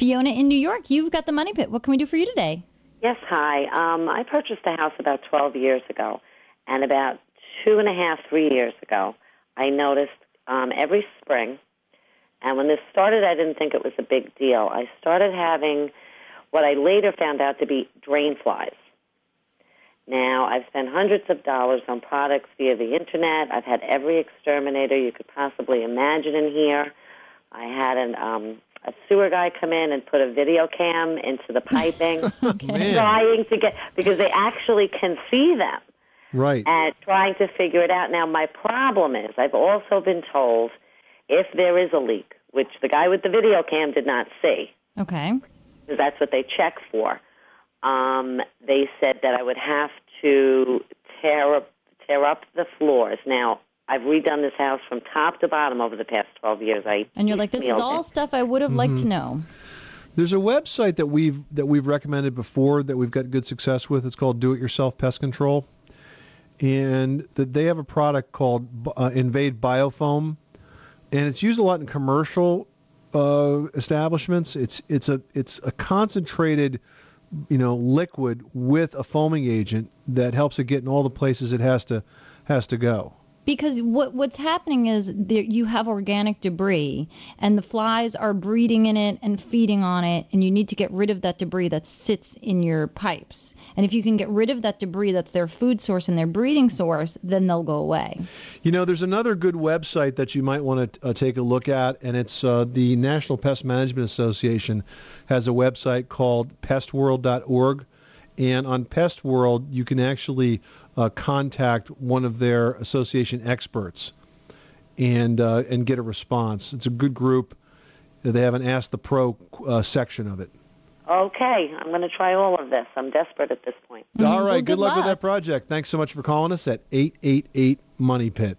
Fiona in New York, you've got the money pit. What can we do for you today? Yes, hi. Um, I purchased a house about 12 years ago, and about two and a half, three years ago, I noticed um, every spring, and when this started, I didn't think it was a big deal. I started having what I later found out to be drain flies. Now, I've spent hundreds of dollars on products via the internet. I've had every exterminator you could possibly imagine in here. I had an um, a sewer guy come in and put a video cam into the piping, Okay. trying to get because they actually can see them Right. and trying to figure it out. Now, my problem is I've also been told if there is a leak, which the guy with the video cam did not see, Okay. because that's what they check for. Um, they said that I would have to tear up tear up the floors. Now, I've redone this house from top to bottom over the past 12 years. I And you're like, this is all it. stuff I would have liked to know. There's a website that we've that we've recommended before that we've got good success with. It's called Do It Yourself Pest Control, and that they have a product called uh, Invade Biofoam, and it's used a lot in commercial uh, establishments. It's it's a it's a concentrated, you know, liquid with a foaming agent that helps it get in all the places it has to has to go. Because what what's happening is you have organic debris, and the flies are breeding in it and feeding on it, and you need to get rid of that debris that sits in your pipes. And if you can get rid of that debris that's their food source and their breeding source, then they'll go away. You know, there's another good website that you might want to uh, take a look at, and it's uh, the National Pest Management Association has a website called pestworld.org. And on Pest World, you can actually uh, contact one of their association experts and uh, and get a response. It's a good group. They have an Ask the Pro uh, section of it. Okay, I'm going to try all of this. I'm desperate at this point. All right, Well, good, good luck with that project. Thanks so much for calling us at 888 Money Pit.